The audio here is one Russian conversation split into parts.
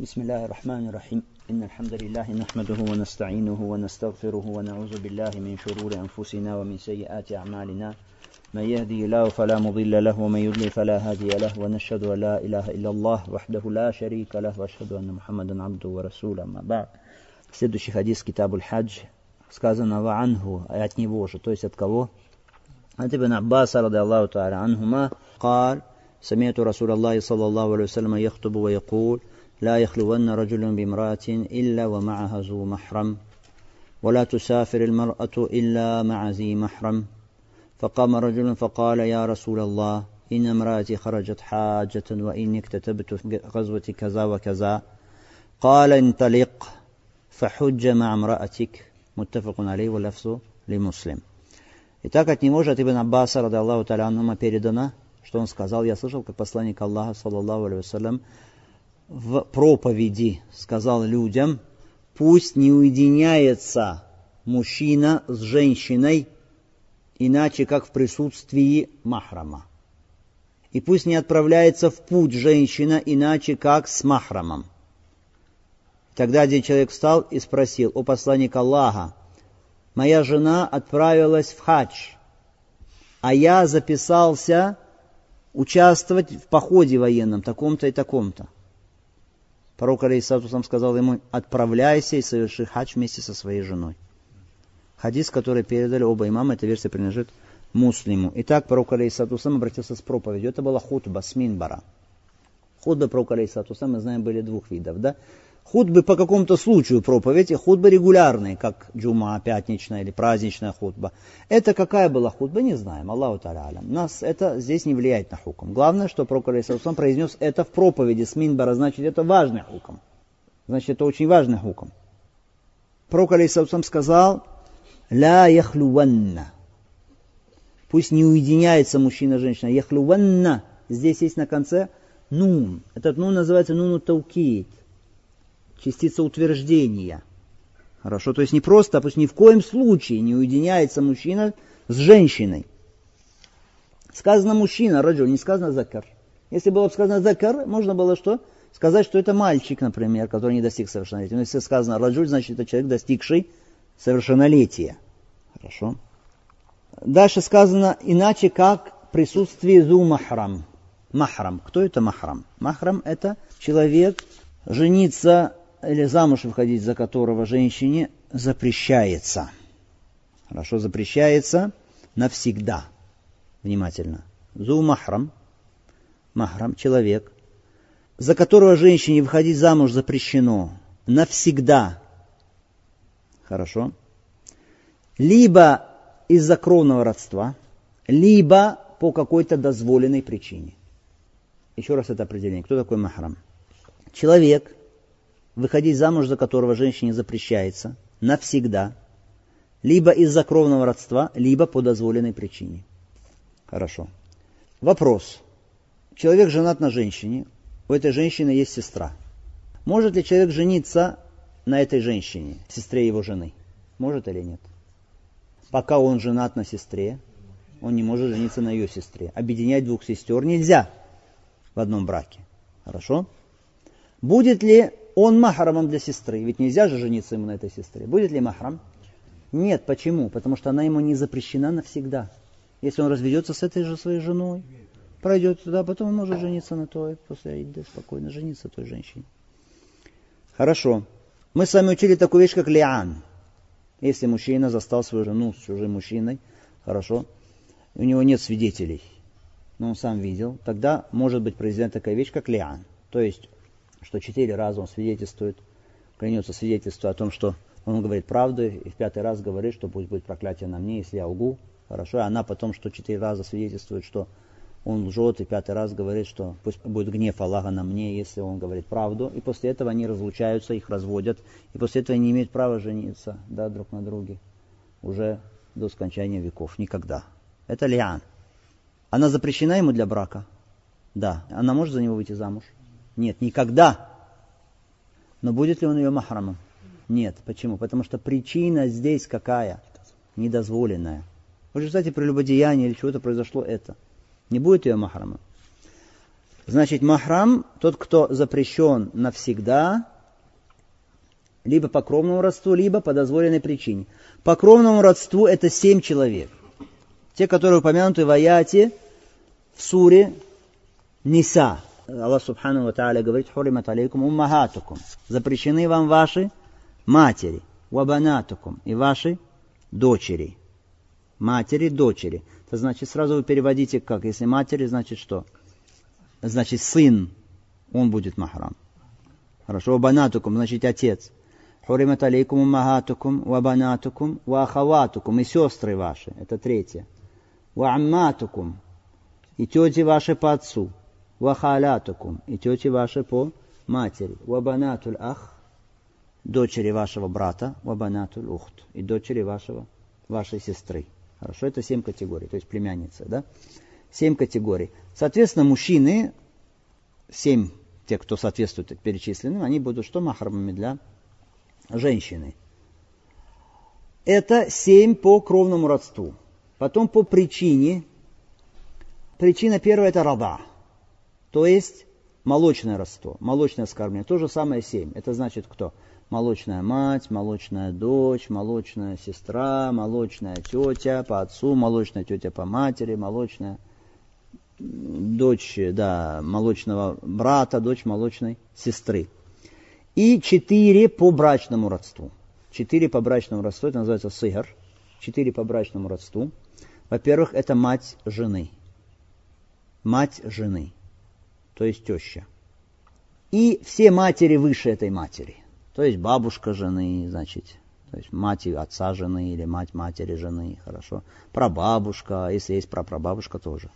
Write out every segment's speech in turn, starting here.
بسم الله الرحمن الرحيم إن الحمد لله نحمده ونستعينه ونستغفره ونعوذ بالله من شرور أنفسنا ومن سيئات أعمالنا من يهدي الله فلا مضل له ومن يضلل فلا هادي له ونشهد أن لا إله إلا الله وحده لا شريك له وأشهد أن محمدا عبده ورسوله ما بعد سيد الشيخ Китаб كتاب الحج сказано عنه от него же, то есть от кого? От ابن عباس رضي الله تعالى عنهما قال سمعت رسول الله صلى الله عليه وسلم يخطب ويقول لا يخلون رجل بامرأة إلا ومعها ذو محرم ولا تسافر المرأة إلا مع ذي محرم فقام رجل فقال يا رسول الله إن امرأتي خرجت حاجة وإني اكتتبت في غزوة كذا وكذا قال انطلق فحج مع امرأتك متفق عليه واللفظ لمسلم Итак, от него же, от Ибн Аббаса, рады Аллаху Таляну, передано, что он сказал, я слышал, как посланник Аллаха, саллаллаху алейhi в проповеди сказал людям, пусть не уединяется мужчина с женщиной, иначе как в присутствии махрама. И пусть не отправляется в путь женщина, иначе как с махрамом. Тогда один человек встал и спросил, о посланник Аллаха, моя жена отправилась в хадж, а я записался участвовать в походе военном, таком-то и таком-то. Пророк Алейсатусам сказал ему, отправляйся и соверши хадж вместе со своей женой. Хадис, который передали оба имама, эта версия принадлежит муслиму. Итак, пророк Алейсатусам обратился с проповедью. Это была хутба с минбара. Хутбы пророка Алейсатусам, мы знаем, были двух видов. Да? Худбы по какому-то случаю проповеди, худбы регулярные, как джума, пятничная или праздничная худба. Это какая была худба, не знаем, Аллаху Та'аля. Нас это здесь не влияет на хуком. Главное, что Пророк Алейсалам произнес это в проповеди с Минбара, значит это важный хуком. Значит это очень важный хуком. Пророк Алейсалам сказал, ля яхлюванна. Пусть не уединяется мужчина и женщина. Яхлюванна. Здесь есть на конце нун. Этот нун называется нуну таукит частица утверждения. Хорошо, то есть не просто, а пусть ни в коем случае не уединяется мужчина с женщиной. Сказано мужчина, раджу, не сказано закар. Если было бы сказано закар, можно было что? Сказать, что это мальчик, например, который не достиг совершеннолетия. Но если сказано раджуль, значит это человек, достигший совершеннолетия. Хорошо. Дальше сказано иначе, как присутствие зу махрам. Махрам. Кто это махрам? Махрам это человек, жениться или замуж выходить за которого женщине запрещается. Хорошо, запрещается навсегда. Внимательно. Зу махрам, махрам, человек, за которого женщине выходить замуж запрещено навсегда. Хорошо. Либо из-за кровного родства, либо по какой-то дозволенной причине. Еще раз это определение. Кто такой махрам? Человек, выходить замуж за которого женщине запрещается навсегда, либо из-за кровного родства, либо по дозволенной причине. Хорошо. Вопрос. Человек женат на женщине, у этой женщины есть сестра. Может ли человек жениться на этой женщине, сестре его жены? Может или нет? Пока он женат на сестре, он не может жениться на ее сестре. Объединять двух сестер нельзя в одном браке. Хорошо? Будет ли он махрамом для сестры? Ведь нельзя же жениться ему на этой сестре. Будет ли махрам? Нет. Почему? Потому что она ему не запрещена навсегда. Если он разведется с этой же своей женой, пройдет туда, потом он может жениться на той, после Аиды спокойно жениться той женщине. Хорошо. Мы с вами учили такую вещь, как лиан. Если мужчина застал свою жену с чужим мужчиной, хорошо, у него нет свидетелей, но он сам видел, тогда может быть произведена такая вещь, как лиан. То есть что четыре раза он свидетельствует, клянется свидетельство о том, что он говорит правду, и в пятый раз говорит, что пусть будет проклятие на мне, если я лгу. Хорошо, и она потом, что четыре раза свидетельствует, что он лжет, и пятый раз говорит, что пусть будет гнев Аллаха на мне, если он говорит правду. И после этого они разлучаются, их разводят, и после этого не имеют права жениться да, друг на друге уже до скончания веков. Никогда. Это лиан. Она запрещена ему для брака? Да. Она может за него выйти замуж? Нет, никогда. Но будет ли он ее махрамом? Нет. Почему? Потому что причина здесь какая? Недозволенная. В результате прелюбодеяния или чего-то произошло это. Не будет ее махрамом. Значит, махрам, тот, кто запрещен навсегда, либо по кровному родству, либо по дозволенной причине. По кровному родству это семь человек. Те, которые упомянуты в аяте, в суре Ниса. Аллах Субхану Ва Та'аля говорит, «Хуримат алейкум уммахатукум». Запрещены вам ваши матери, вабанатукум, и ваши дочери. Матери, дочери. Это значит, сразу вы переводите как? Если матери, значит что? Значит, сын, он будет махрам. Хорошо, вабанатукум, значит, отец. Хуримат алейкум уммахатукум, вабанатукум, вахаватукум, и сестры ваши. Это третье. Ваамматукум, и тети ваши по отцу. Вахалятукум, и тети ваши по матери. Вабанатуль ах, дочери вашего брата, вабанатуль ухт, и дочери вашего, вашей сестры. Хорошо, это семь категорий, то есть племянница, да? Семь категорий. Соответственно, мужчины, семь, те, кто соответствует перечисленным, они будут что махрамами для женщины. Это семь по кровному родству. Потом по причине. Причина первая это рада. То есть молочное родство, молочное скормление. То же самое семь. Это значит кто? молочная мать, молочная дочь, молочная сестра, молочная тетя по отцу, молочная тетя по матери, молочная дочь, да, молочного брата, дочь молочной сестры. И четыре по брачному родству. Четыре по брачному родству, это называется сыгар. Четыре по брачному родству. Во-первых, это мать жены. Мать жены, то есть теща. И все матери выше этой матери. То есть бабушка жены, значит, то есть мать отца жены или мать матери жены, хорошо. Прабабушка, если есть прапрабабушка тоже.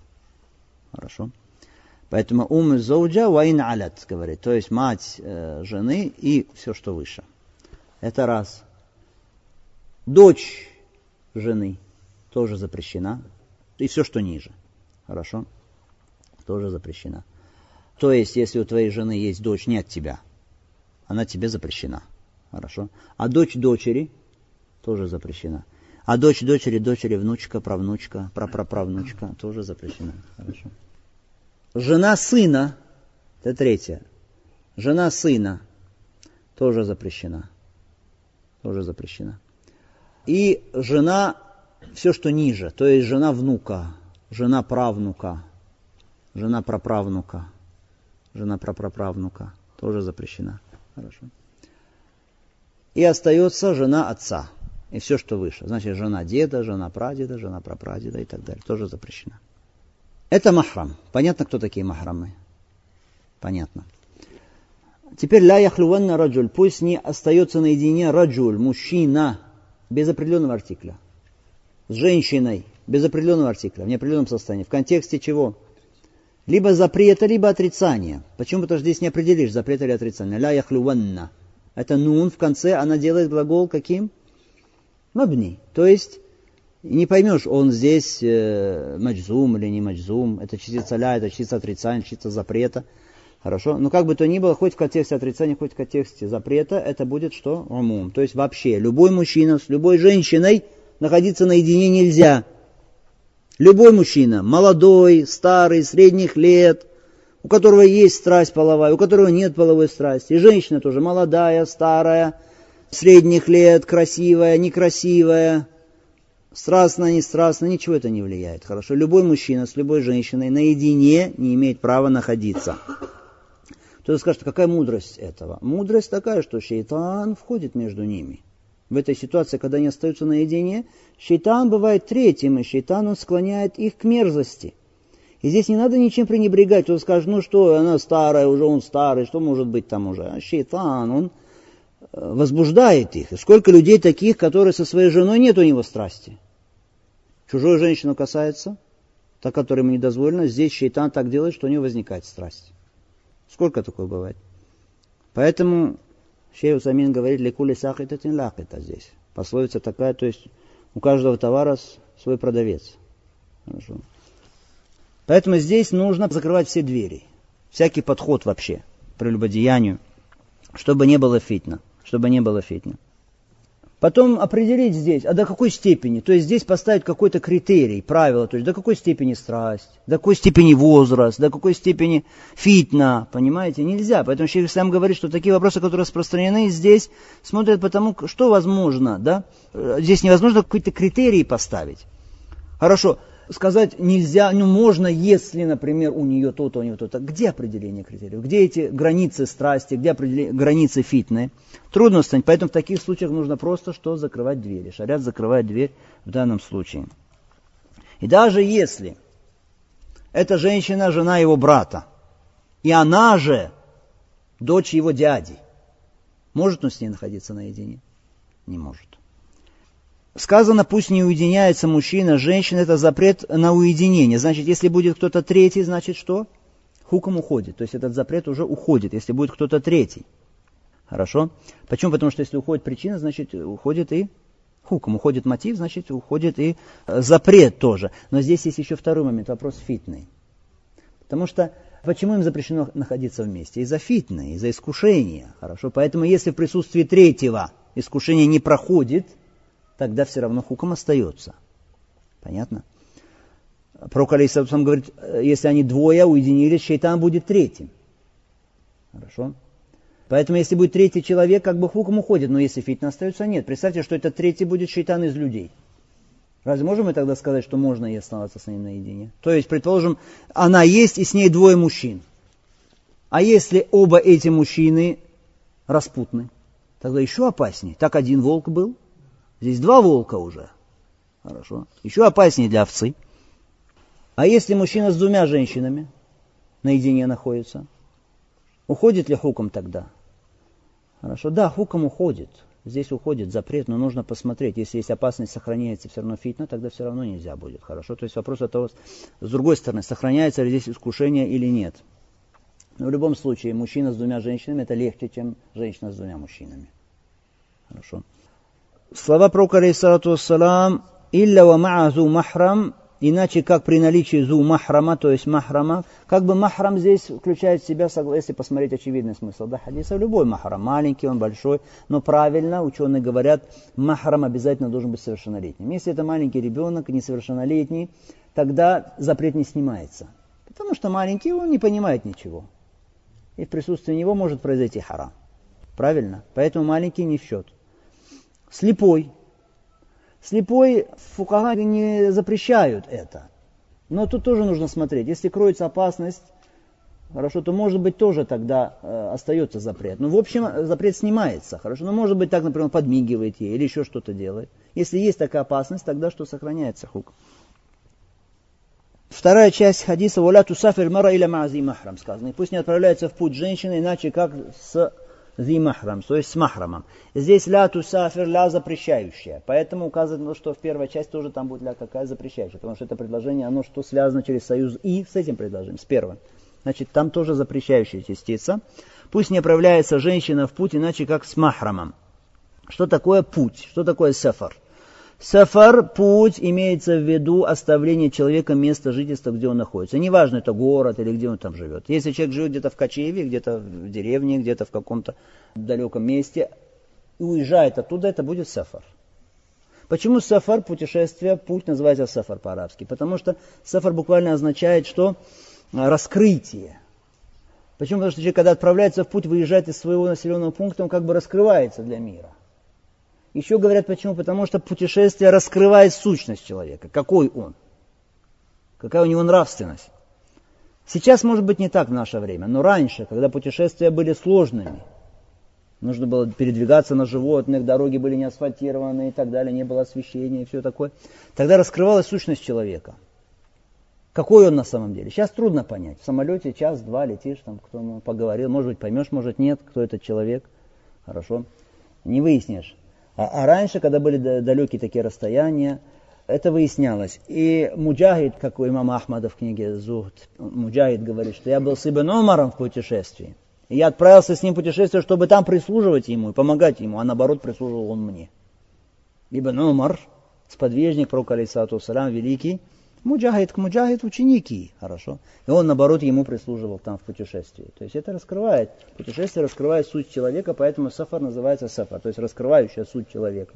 Хорошо. Поэтому ум зоуджа вайн алят, говорит, то есть мать э, жены и все, что выше. Это раз. Дочь жены тоже запрещена. И все, что ниже. Хорошо? Тоже запрещена. То есть, если у твоей жены есть дочь не от тебя – она тебе запрещена. Хорошо. А дочь дочери тоже запрещена. А дочь дочери, дочери, внучка, правнучка, прапраправнучка тоже запрещена. Хорошо. Жена сына, это третье. Жена сына тоже запрещена. Тоже запрещена. И жена, все, что ниже, то есть жена внука, жена правнука, жена праправнука, жена прапраправнука тоже запрещена. Хорошо. И остается жена отца. И все, что выше. Значит, жена деда, жена прадеда, жена прапрадеда и так далее. Тоже запрещена. Это махрам. Понятно, кто такие махрамы? Понятно. Теперь ля яхлюванна раджуль. Пусть не остается наедине раджуль, мужчина, без определенного артикля. С женщиной, без определенного артикля, в неопределенном состоянии. В контексте чего? Либо запрета, либо отрицания. Почему? Потому что здесь не определишь, запрет или отрицание. Ля яхлюванна. Это нун в конце, она делает глагол каким? Мабни. То есть, не поймешь, он здесь э, маджзум или не маджзум. Это частица ля, это частица отрицания, частица запрета. Хорошо? Но как бы то ни было, хоть в контексте отрицания, хоть в контексте запрета, это будет что? Умум. То есть вообще, любой мужчина с любой женщиной находиться наедине нельзя. Любой мужчина, молодой, старый, средних лет, у которого есть страсть половая, у которого нет половой страсти. И женщина тоже молодая, старая, средних лет, красивая, некрасивая, страстная, не страстная, ничего это не влияет. Хорошо, любой мужчина с любой женщиной наедине не имеет права находиться. Кто-то скажет, какая мудрость этого? Мудрость такая, что шейтан входит между ними в этой ситуации, когда они остаются наедине, шейтан бывает третьим, и шейтан он склоняет их к мерзости. И здесь не надо ничем пренебрегать. Кто скажет, ну что, она старая, уже он старый, что может быть там уже? А шейтан, он э, возбуждает их. И сколько людей таких, которые со своей женой нет у него страсти. Чужую женщину касается, та, которой ему не дозволено, здесь шейтан так делает, что у него возникает страсть. Сколько такое бывает? Поэтому Шейх Усамин говорит, лекули сахитатин лахита здесь. Пословица такая, то есть у каждого товара свой продавец. Хорошо. Поэтому здесь нужно закрывать все двери. Всякий подход вообще к прелюбодеянию, чтобы не было фитна. Чтобы не было фитна. Потом определить здесь, а до какой степени, то есть здесь поставить какой-то критерий, правило, то есть до какой степени страсть, до какой степени возраст, до какой степени фитна, понимаете, нельзя. Поэтому Шейх Ислам говорит, что такие вопросы, которые распространены здесь, смотрят по тому, что возможно, да, здесь невозможно какой-то критерий поставить. Хорошо, сказать нельзя, ну можно, если, например, у нее то-то, у нее то-то. Где определение критериев? Где эти границы страсти, где определение, границы фитны? Трудно установить, поэтому в таких случаях нужно просто что? Закрывать двери. Шарят закрывает дверь в данном случае. И даже если эта женщина жена его брата, и она же дочь его дяди, может он с ней находиться наедине? Не может. Сказано, пусть не уединяется мужчина, женщина, это запрет на уединение. Значит, если будет кто-то третий, значит что? Хуком уходит. То есть этот запрет уже уходит, если будет кто-то третий. Хорошо? Почему? Потому что если уходит причина, значит уходит и хуком. Уходит мотив, значит уходит и э, запрет тоже. Но здесь есть еще второй момент, вопрос фитный. Потому что почему им запрещено находиться вместе? Из-за фитны, из-за искушения. Хорошо? Поэтому если в присутствии третьего искушение не проходит – тогда все равно хуком остается. Понятно? Пророк Алейсалам говорит, если они двое уединились, шейтан будет третьим. Хорошо? Поэтому, если будет третий человек, как бы хуком уходит, но если фитна остается, нет. Представьте, что это третий будет шейтан из людей. Разве можем мы тогда сказать, что можно ей оставаться с ним наедине? То есть, предположим, она есть и с ней двое мужчин. А если оба эти мужчины распутны, тогда еще опаснее. Так один волк был, Здесь два волка уже. Хорошо. Еще опаснее для овцы. А если мужчина с двумя женщинами наедине находится, уходит ли хуком тогда? Хорошо. Да, хуком уходит. Здесь уходит запрет, но нужно посмотреть. Если есть опасность, сохраняется все равно фитна, тогда все равно нельзя будет. Хорошо. То есть вопрос от того, с другой стороны, сохраняется ли здесь искушение или нет. Но в любом случае, мужчина с двумя женщинами это легче, чем женщина с двумя мужчинами. Хорошо слова пророка, вассалам, «Илля ва ма'азу махрам», иначе как при наличии зу махрама, то есть махрама, как бы махрам здесь включает в себя, если посмотреть очевидный смысл да, хадиса, любой махрам, маленький, он большой, но правильно ученые говорят, махрам обязательно должен быть совершеннолетним. Если это маленький ребенок, несовершеннолетний, тогда запрет не снимается, потому что маленький, он не понимает ничего, и в присутствии него может произойти харам. Правильно? Поэтому маленький не в счет слепой. Слепой фукага не запрещают это. Но тут тоже нужно смотреть. Если кроется опасность, хорошо, то может быть тоже тогда э, остается запрет. Ну, в общем, запрет снимается, хорошо. Но может быть так, например, подмигивает ей или еще что-то делает. Если есть такая опасность, тогда что сохраняется хук. Вторая часть хадиса «Валя тусафир мара иля ма'ази махрам» сказано. И пусть не отправляется в путь женщина, иначе как с зи махрам, то есть с махрамом. Здесь ля тусафир, ля запрещающая. Поэтому указано, что в первой части тоже там будет ля какая запрещающая. Потому что это предложение, оно что связано через союз и с этим предложением, с первым. Значит, там тоже запрещающая частица. Пусть не отправляется женщина в путь, иначе как с махрамом. Что такое путь? Что такое сефар? Сафар, путь, имеется в виду оставление человека места жительства, где он находится. Неважно, это город или где он там живет. Если человек живет где-то в Кочеве, где-то в деревне, где-то в каком-то далеком месте, и уезжает оттуда, это будет сафар. Почему сафар, путешествие, путь называется сафар по-арабски? Потому что сафар буквально означает, что раскрытие. Почему? Потому что человек, когда отправляется в путь, выезжает из своего населенного пункта, он как бы раскрывается для мира – еще говорят почему? Потому что путешествие раскрывает сущность человека. Какой он? Какая у него нравственность? Сейчас, может быть, не так в наше время, но раньше, когда путешествия были сложными, нужно было передвигаться на животных, дороги были не асфальтированы и так далее, не было освещения и все такое, тогда раскрывалась сущность человека. Какой он на самом деле? Сейчас трудно понять. В самолете час-два летишь, там кто поговорил, может быть поймешь, может нет, кто этот человек. Хорошо. Не выяснишь. А, а раньше, когда были далекие такие расстояния, это выяснялось. И Муджахид, как у имама Ахмада в книге Зухд, Муджахид говорит, что я был с Ибн Омаром в путешествии. И я отправился с ним в путешествие, чтобы там прислуживать ему и помогать ему, а наоборот прислуживал он мне. Ибн Омар, сподвижник пророка, алейсалату великий, Муджахид к муджахид ученики, хорошо. И он, наоборот, ему прислуживал там в путешествии. То есть это раскрывает, путешествие раскрывает суть человека, поэтому сафар называется сафар, то есть раскрывающая суть человека.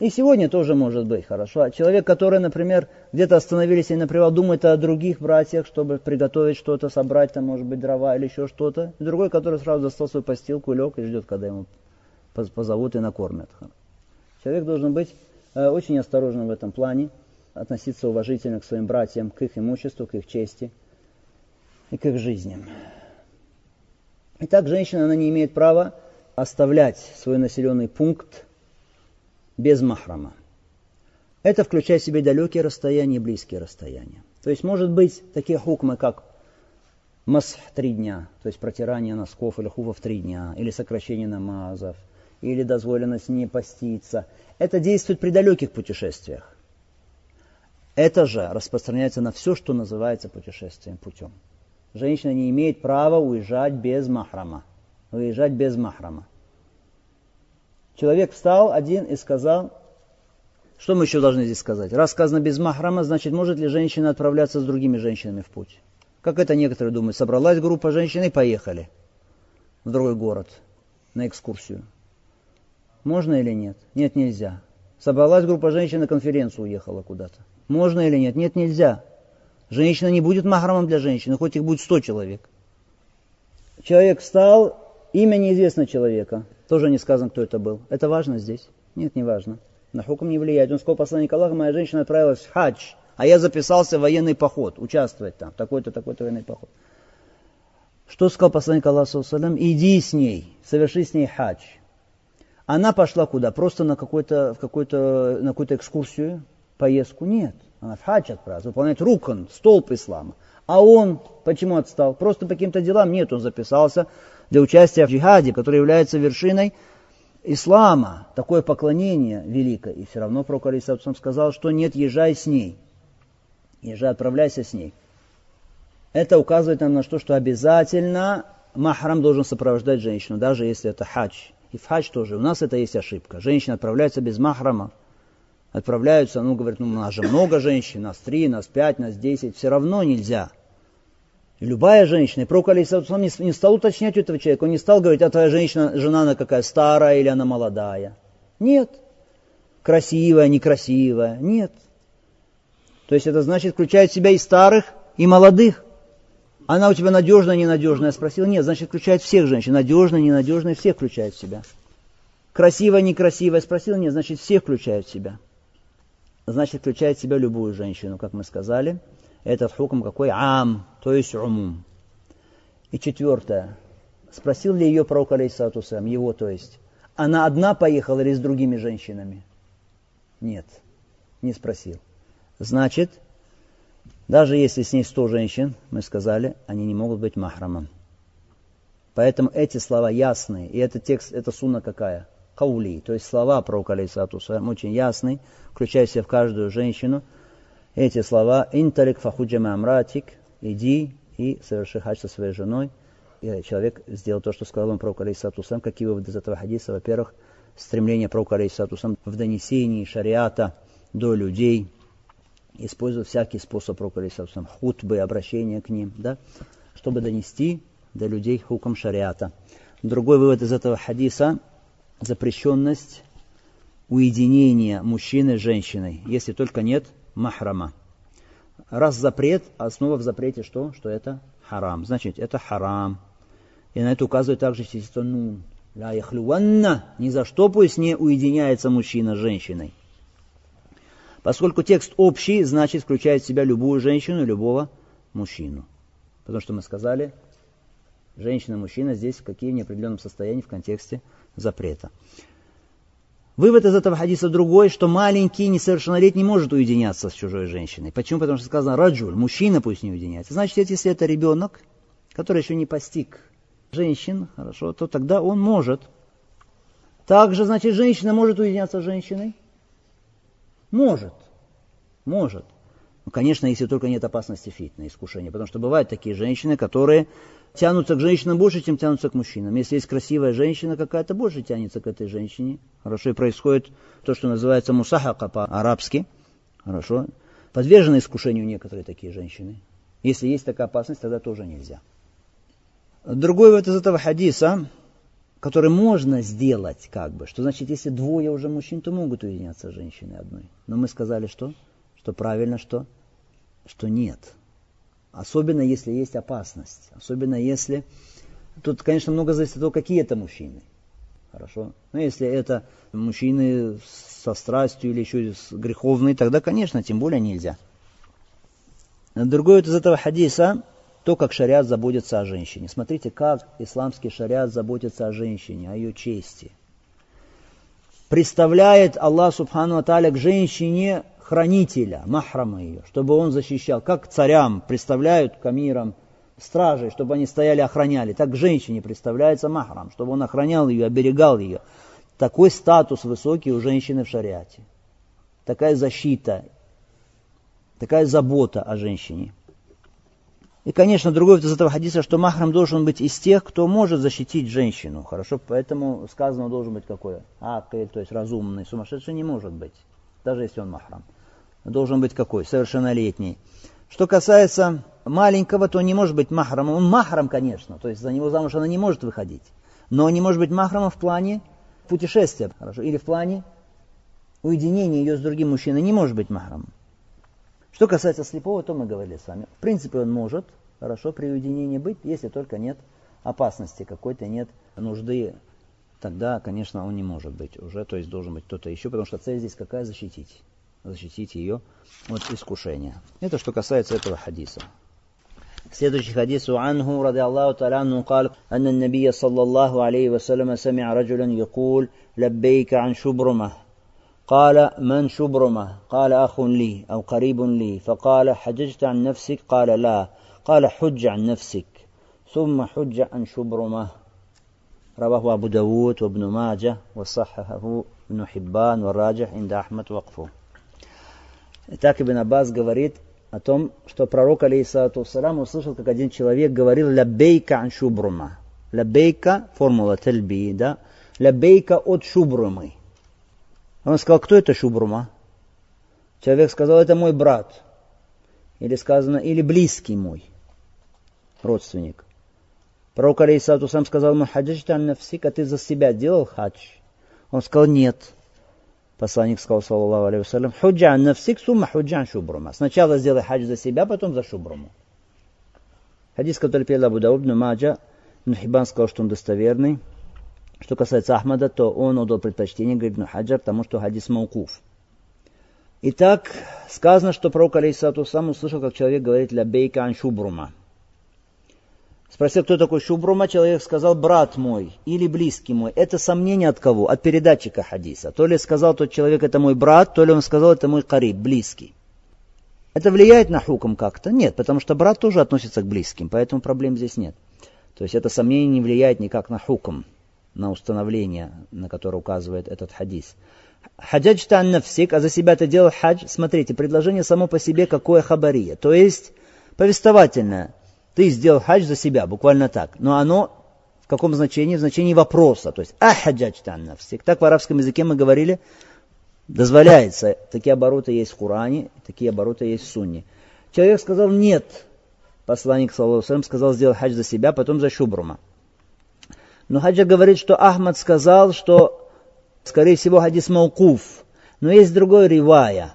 И сегодня тоже может быть хорошо. А человек, который, например, где-то остановились и, например, думает о других братьях, чтобы приготовить что-то, собрать там, может быть, дрова или еще что-то. И другой, который сразу достал свою постилку, лег и ждет, когда ему позовут и накормят. Человек должен быть э, очень осторожным в этом плане, относиться уважительно к своим братьям, к их имуществу, к их чести и к их жизням. Итак, женщина, она не имеет права оставлять свой населенный пункт без махрама. Это включает в себя далекие расстояния и близкие расстояния. То есть может быть такие хукмы, как масх три дня, то есть протирание носков или хувов три дня, или сокращение намазов, или дозволенность не поститься. Это действует при далеких путешествиях. Это же распространяется на все, что называется путешествием путем. Женщина не имеет права уезжать без махрама. Уезжать без махрама. Человек встал один и сказал, что мы еще должны здесь сказать? Раз сказано без махрама, значит, может ли женщина отправляться с другими женщинами в путь? Как это некоторые думают, собралась группа женщин и поехали в другой город на экскурсию. Можно или нет? Нет, нельзя. Собралась группа женщин на конференцию, уехала куда-то. Можно или нет? Нет, нельзя. Женщина не будет махрамом для женщины, хоть их будет сто человек. Человек встал, имя неизвестно человека. Тоже не сказано, кто это был. Это важно здесь? Нет, не важно. На хуком не влияет. Он сказал, посланник Аллаха, моя женщина отправилась в хадж, а я записался в военный поход, участвовать там, такой-то, такой-то военный поход. Что сказал посланник Аллаха, иди с ней, соверши с ней хадж. Она пошла куда? Просто на, какой-то, в какой-то, на какую-то экскурсию, поездку? Нет. Она в хадж отправилась, выполняет рукон, столб ислама. А он почему отстал? Просто по каким-то делам нет, он записался для участия в джихаде, который является вершиной ислама, такое поклонение великое. И все равно Пророк Алисаусам сказал, что нет, езжай с ней. Езжай, отправляйся с ней. Это указывает нам на то, что обязательно махрам должен сопровождать женщину, даже если это хадж. И в хадж тоже. У нас это есть ошибка. Женщина отправляется без махрама. Отправляются, ну, говорят, ну, у нас же много женщин, нас три, нас пять, нас десять. Все равно нельзя. И любая женщина, и Пророк Алисаусам не, не стал уточнять у этого человека, он не стал говорить, а твоя женщина, жена, она какая, старая или она молодая. Нет. Красивая, некрасивая. Нет. То есть это значит, включает в себя и старых, и молодых. Она у тебя надежная, ненадежная? Я спросил, нет, значит, включает всех женщин. Надежная, ненадежная, всех включает в себя. Красивая, некрасивая? Я спросил, нет, значит, всех включает в себя. Значит, включает в себя любую женщину, как мы сказали. Этот хукм какой? Ам, то есть умум. И четвертое. Спросил ли ее пророк, алейсату его, то есть, она одна поехала или с другими женщинами? Нет, не спросил. Значит, даже если с ней сто женщин, мы сказали, они не могут быть махрамом. Поэтому эти слова ясные, и этот текст, это сунна какая? Каули, то есть слова пророка, алейсату очень ясные, включая в каждую женщину – эти слова «Инталик фахуджама амратик» «Иди и соверши хадж со своей женой». И человек сделал то, что сказал он пророк алейсату. Какие выводы из этого хадиса? Во-первых, стремление пророка алейсату в донесении шариата до людей, используя всякий способ пророка алейсату хутбы, обращение к ним, да, чтобы донести до людей хуком шариата. Другой вывод из этого хадиса – запрещенность уединения мужчины с женщиной, если только нет махрама. Раз запрет, основа в запрете что? Что это харам. Значит, это харам. И на это указывает также число нун. Ля яхлюванна. Ни за что пусть не уединяется мужчина с женщиной. Поскольку текст общий, значит, включает в себя любую женщину любого мужчину. Потому что мы сказали, женщина и мужчина здесь какие в неопределенном состоянии в контексте запрета. Вывод из этого хадиса другой, что маленький несовершеннолетний может уединяться с чужой женщиной. Почему? Потому что сказано раджуль, мужчина пусть не уединяется. Значит, если это ребенок, который еще не постиг женщин, хорошо, то тогда он может. Также, значит, женщина может уединяться с женщиной? Может. Может. Ну, конечно, если только нет опасности фитна, искушения. Потому что бывают такие женщины, которые тянутся к женщинам больше, чем тянутся к мужчинам. Если есть красивая женщина какая-то, больше тянется к этой женщине. Хорошо, и происходит то, что называется мусахака по-арабски. Хорошо. Подвержены искушению некоторые такие женщины. Если есть такая опасность, тогда тоже нельзя. Другой вот из этого хадиса, который можно сделать как бы. Что значит, если двое уже мужчин, то могут уединяться с женщиной одной. Но мы сказали, что? Что правильно, что? Что нет. Особенно, если есть опасность. Особенно, если... Тут, конечно, много зависит от того, какие это мужчины. Хорошо? Но если это мужчины со страстью или еще греховные, тогда, конечно, тем более нельзя. Другое из этого хадиса, то, как шариат заботится о женщине. Смотрите, как исламский шариат заботится о женщине, о ее чести. Представляет Аллах Субхану Аталя к женщине хранителя, махрама ее, чтобы он защищал. Как царям представляют камирам стражей, чтобы они стояли охраняли. Так женщине представляется махрам, чтобы он охранял ее, оберегал ее. Такой статус высокий у женщины в шариате. Такая защита, такая забота о женщине. И, конечно, другой из этого хадиса, что махрам должен быть из тех, кто может защитить женщину. Хорошо, поэтому сказано должен быть какой? Акель, то есть разумный, сумасшедший не может быть, даже если он махрам. Должен быть какой? Совершеннолетний. Что касается маленького, то не может быть махрамом. Он махрам, конечно, то есть за него замуж она не может выходить. Но не может быть махрамом в плане путешествия, хорошо, или в плане уединения ее с другим мужчиной не может быть махрамом. Что касается слепого, то мы говорили с вами. В принципе, он может, хорошо, при уединении быть, если только нет опасности какой-то, нет нужды, тогда, конечно, он не может быть уже, то есть должен быть кто-то еще, потому что цель здесь какая? Защитить. Защитить ее от искушения. Это что касается этого хадиса. Следующий хадис عنه رضي الله تعالى عنه قال أن النبي صلى الله عليه وسلم سمع رجلا يقول لبيك عن شبرمة قال من شبرمة قال أخ لي أو قريب لي فقال حججت عن نفسك قال لا قال حج عن نفسك ثم حج عن شبرمة رواه أبو داود وابن ماجه وصححه ابن حبان والراجح عند أحمد وقفه Так Ибн Аббас говорит о том, что пророк, алейхиссалату салам, услышал, как один человек говорил «лябейка ан шубрума». Лябейка, формула тельби, да? Лябейка от шубрумы. Он сказал, кто это шубрума? Человек сказал, это мой брат. Или сказано, или близкий мой родственник. Пророк, алейхиссалату сам сказал ему, хаджиштан нафсик, а ты за себя делал хадж? Он сказал, нет. Посланник сказал, саллаллаху алейhi вассалям, худжа нафсик, сумма худжа шубрума. Сначала сделай хадж за себя, потом за шубруму. Хадис, который передал Абу Дауд, Маджа, Нухибан сказал, что он достоверный. Что касается Ахмада, то он отдал предпочтение, говорит Нухаджар, тому, что хадис маукуф. Итак, сказано, что пророк, алейхиссату сам услышал, как человек говорит «ля бейка ан шубрума». Спросил, кто такой Шубрума, человек сказал, брат мой или близкий мой. Это сомнение от кого? От передатчика хадиса. То ли сказал тот человек, это мой брат, то ли он сказал, это мой кариб, близкий. Это влияет на хуком как-то? Нет, потому что брат тоже относится к близким, поэтому проблем здесь нет. То есть это сомнение не влияет никак на хуком, на установление, на которое указывает этот хадис. Хаджадж тан навсик, а за себя ты делал хадж. Смотрите, предложение само по себе какое хабария, то есть повествовательное. Ты сделал хадж за себя, буквально так. Но оно в каком значении? В значении вопроса. То есть ахаджадж таннафсик. Так в арабском языке мы говорили, дозволяется. Такие обороты есть в Коране, такие обороты есть в Сунне. Человек сказал нет. Посланник, саллаху сказал, сделал хадж за себя, потом за шубрума. Но хаджа говорит, что Ахмад сказал, что, скорее всего, хадис маукуф. Но есть другой ривая,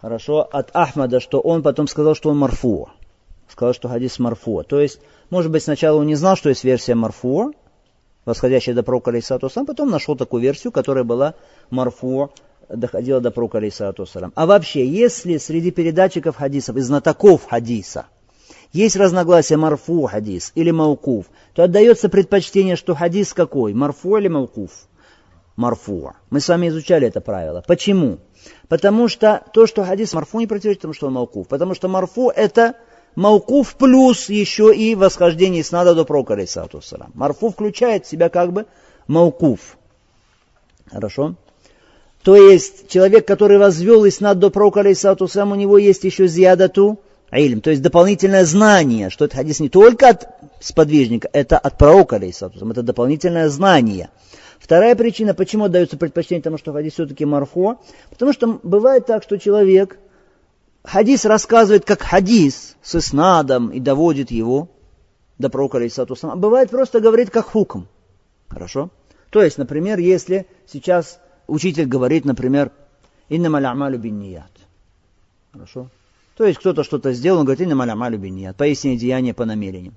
хорошо, от Ахмада, что он потом сказал, что он марфу сказал, что хадис марфу. То есть, может быть, сначала он не знал, что есть версия марфу, восходящая до пророка алейсату сам, потом нашел такую версию, которая была марфу, доходила до пророка алейсату А вообще, если среди передатчиков хадисов и знатоков хадиса есть разногласия марфу хадис или маукуф, то отдается предпочтение, что хадис какой? Марфу или маукуф? Марфу. Мы с вами изучали это правило. Почему? Потому что то, что хадис марфу не противоречит тому, что он маукуф. Потому что марфу это Маукуф плюс еще и восхождение снада до пророка, алейсалату Марфу включает в себя как бы маукуф. Хорошо? То есть человек, который возвел иснад до пророка, алейсалату у него есть еще зиадату ильм, то есть дополнительное знание, что этот хадис не только от сподвижника, это от пророка, алейсалату это дополнительное знание. Вторая причина, почему отдается предпочтение тому, что хадис все-таки марфо, потому что бывает так, что человек хадис рассказывает как хадис с иснадом и доводит его до пророка, алейсату А бывает просто говорит как хукм. Хорошо? То есть, например, если сейчас учитель говорит, например, «Инна малямалю бинният». Хорошо? То есть кто-то что-то сделал, он говорит, «Инна малямалю бинният». Пояснение деяния по намерениям.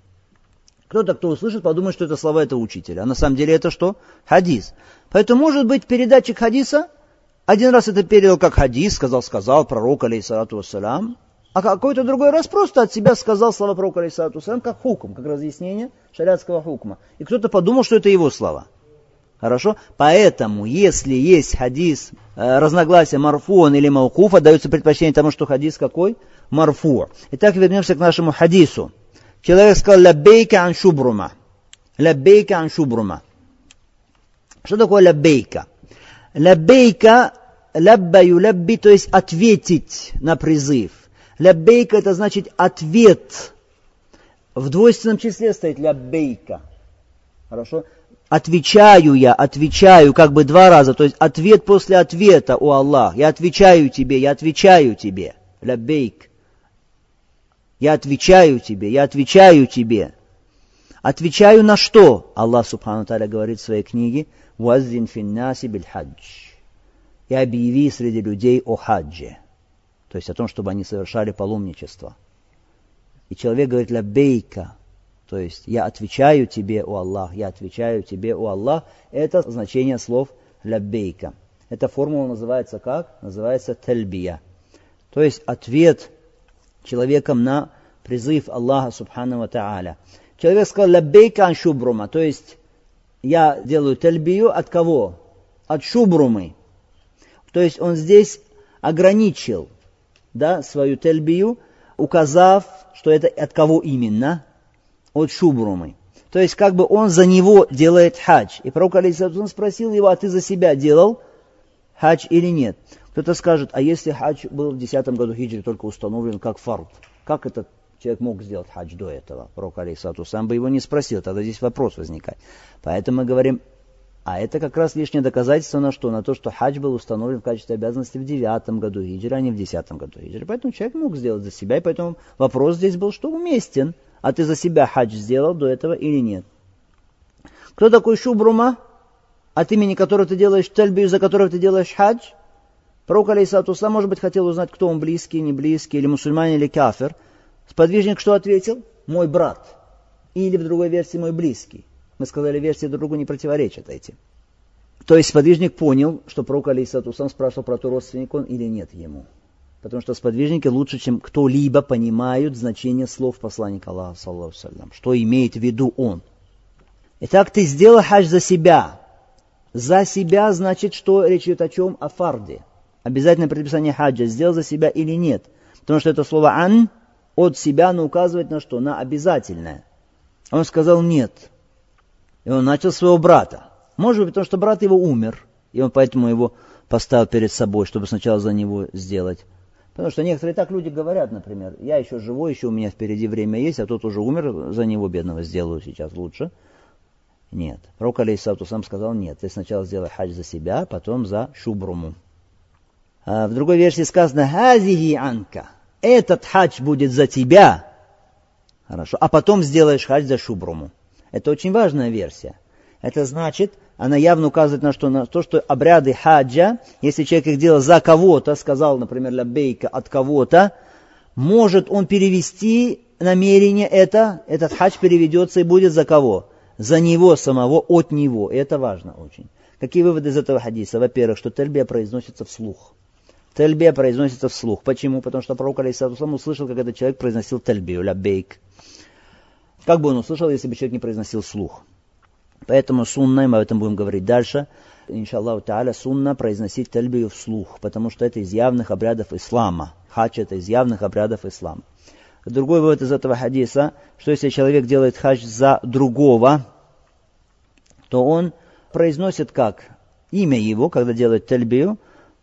Кто-то, кто услышит, подумает, что это слова этого учителя. А на самом деле это что? Хадис. Поэтому, может быть, передатчик хадиса один раз это передал как хадис, сказал, сказал пророк, алейсалату вассалям, а какой-то другой раз просто от себя сказал слова пророка, عليه الصلاة والسلام, как حكم, как разъяснение шариатского хукма. И кто-то подумал, что это его слова. Хорошо? Поэтому, если есть хадис, э, разногласия مرفوعا или موقوف, отдается предпочтение тому, что хадис какой? مرفوع. Итак, вернемся к нашему хадису. Человек сказал لبيك عن شبرمة. لبيك عن شبرمة. Что такое لبيك? لبيك, لبى يلبي, то есть ответить на призыв. لبيك это значит ответ. В двойственном числе стоит لبيك. Хорошо? Отвечаю я, отвечаю как бы два раза, то есть ответ после ответа, о Аллах, я отвечаю тебе, я отвечаю тебе, لبيك. Я отвечаю тебе, я отвечаю тебе. Отвечаю на что? Аллах سبحانه وتعالى говорит в своей книге, «Ваззин финнаси биль хадж» и объяви среди людей о хаджи, то есть о том, чтобы они совершали паломничество. И человек говорит «лаббейка», то есть я отвечаю тебе, о Аллах, я отвечаю тебе, о Аллах. Это значение слов ляббейка. Эта формула называется как? Называется тальбия. То есть ответ человеком на призыв Аллаха Субхану Тааля. Человек сказал ляббейка ан шубрума, то есть я делаю тальбию от кого? От шубрумы. То есть он здесь ограничил да, свою тальбию, указав, что это от кого именно? от Шубрумы. То есть как бы он за него делает хадж. И пророк Алисатун спросил его, а ты за себя делал хадж или нет? Кто-то скажет, а если хадж был в 10 году хиджри только установлен как фард, как этот человек мог сделать хадж до этого? Пророк Алисату сам бы его не спросил, тогда здесь вопрос возникает. Поэтому мы говорим, а это как раз лишнее доказательство на что? На то, что хадж был установлен в качестве обязанности в девятом году хиджри, а не в десятом году хиджри. Поэтому человек мог сделать за себя, и поэтому вопрос здесь был, что уместен – а ты за себя хадж сделал до этого или нет? Кто такой Шубрума? От имени которого ты делаешь тельбию, за которого ты делаешь хадж? Пророк, алейсату может быть, хотел узнать, кто он, близкий, не близкий, или мусульманин, или кафир. Сподвижник что ответил? Мой брат. Или в другой версии мой близкий. Мы сказали, версии друг другу не противоречат эти. То есть сподвижник понял, что пророк, алейсату спрашивал про то, родственник он или нет ему. Потому что сподвижники лучше, чем кто-либо понимают значение слов посланника Аллаха, саллаху салям, что имеет в виду он. Итак, ты сделал хадж за себя. За себя значит, что речь идет о чем? О фарде. Обязательное предписание хаджа, сделал за себя или нет. Потому что это слово «ан» от себя, но указывает на что? На обязательное. Он сказал «нет». И он начал своего брата. Может быть, потому что брат его умер, и он поэтому его поставил перед собой, чтобы сначала за него сделать. Потому что некоторые так люди говорят, например, я еще живой, еще у меня впереди время есть, а тот уже умер, за него бедного сделаю сейчас лучше. Нет. Пророк Алейсауту сам сказал, нет, ты сначала сделай хадж за себя, потом за шубруму. А в другой версии сказано, хазихи анка, этот хадж будет за тебя, хорошо, а потом сделаешь хадж за шубруму. Это очень важная версия. Это значит, она явно указывает на, что, на то, что обряды хаджа, если человек их делал за кого-то, сказал, например, лаббейка от кого-то, может он перевести намерение это, этот хадж переведется и будет за кого? За него самого, от него. И это важно очень. Какие выводы из этого хадиса? Во-первых, что тельбия произносится вслух. Тельбия произносится вслух. Почему? Потому что пророк Алейсалам услышал, как этот человек произносил тельбию, лаббейк. Как бы он услышал, если бы человек не произносил вслух? Поэтому сунна, и мы об этом будем говорить дальше, иншаллаху та'аля, сунна произносить тальбию вслух, потому что это из явных обрядов ислама. Хадж это из явных обрядов ислама. Другой вывод из этого хадиса, что если человек делает хадж за другого, то он произносит как? Имя его, когда делает тальбию,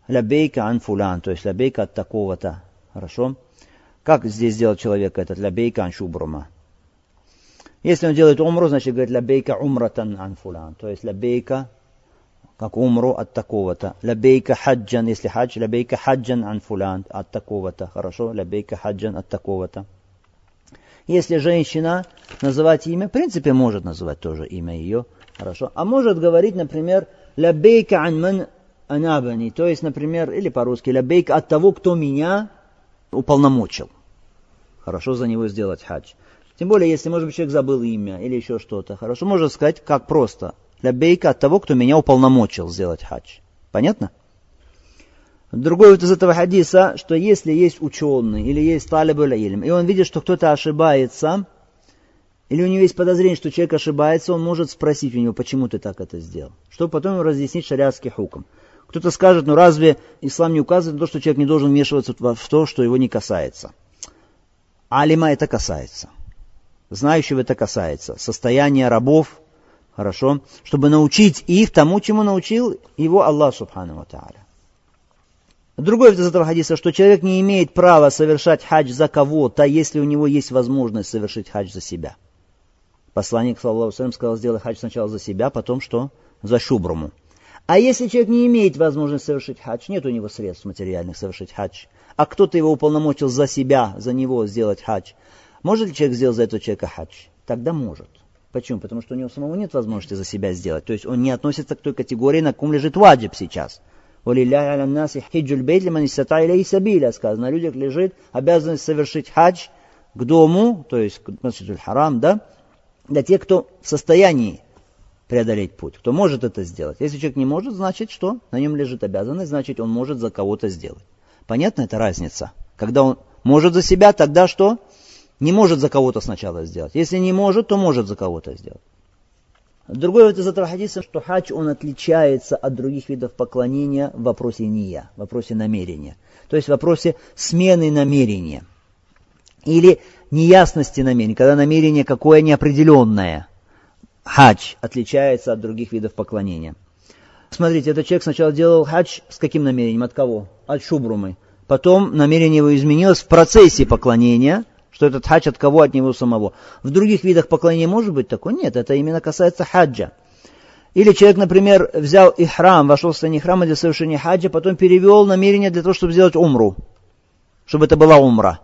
لبيك عن فلان, то есть لبيك от такого-то. Хорошо? Как здесь сделал человек этот لبيك عن شبرمة? Если он делает умру, значит говорит لبيك عمرة عن فلان. То есть لبيك, как умру от такого-то. لبيك حجا, если хадж, لبيك حجا عن فلان, от такого-то. Хорошо, لبيك حجا от такого-то. Если женщина называть имя, в принципе, может называть тоже имя ее Хорошо. А может говорить, например, лабейка ан анабани, то есть, например, или по-русски, лабейка от того, кто меня уполномочил. Хорошо за него сделать хадж. Тем более, если, может быть, человек забыл имя или еще что-то. Хорошо, можно сказать, как просто. Лябейка от того, кто меня уполномочил сделать хадж. Понятно? Другой вот из этого хадиса, что если есть ученый или есть талиб илм, и он видит, что кто-то ошибается, или у него есть подозрение, что человек ошибается, он может спросить у него, почему ты так это сделал, чтобы потом ему разъяснить шариатский хуком. Кто-то скажет, ну разве ислам не указывает на то, что человек не должен вмешиваться в то, что его не касается? Алима это касается. Знающего это касается. Состояние рабов, хорошо, чтобы научить их тому, чему научил его Аллах Субхану Тааля. Другой из этого хадиса, что человек не имеет права совершать хадж за кого-то, если у него есть возможность совершить хадж за себя. Посланник, саллаху сказал, сделай хадж сначала за себя, потом что? За шубруму. А если человек не имеет возможности совершить хадж, нет у него средств материальных совершить хадж, а кто-то его уполномочил за себя, за него сделать хадж, может ли человек сделать за этого человека хадж? Тогда может. Почему? Потому что у него самого нет возможности за себя сделать. То есть он не относится к той категории, на ком лежит ваджиб сейчас. Сказано, на людях лежит обязанность совершить хадж к дому, то есть к Масджидуль Харам, да, для тех, кто в состоянии преодолеть путь, кто может это сделать. Если человек не может, значит что? На нем лежит обязанность, значит он может за кого-то сделать. Понятна эта разница? Когда он может за себя, тогда что? Не может за кого-то сначала сделать. Если не может, то может за кого-то сделать. Другой вот из этого хадиса, что хадж, он отличается от других видов поклонения в вопросе ния, в вопросе намерения. То есть в вопросе смены намерения. Или неясности намерения, когда намерение какое неопределенное. Хадж отличается от других видов поклонения. Смотрите, этот человек сначала делал хадж с каким намерением? От кого? От шубрумы. Потом намерение его изменилось в процессе поклонения, что этот хадж от кого? От него самого. В других видах поклонения может быть такое? Нет, это именно касается хаджа. Или человек, например, взял ихрам, вошел в состояние храма для совершения хаджа, потом перевел намерение для того, чтобы сделать умру. Чтобы это была умра.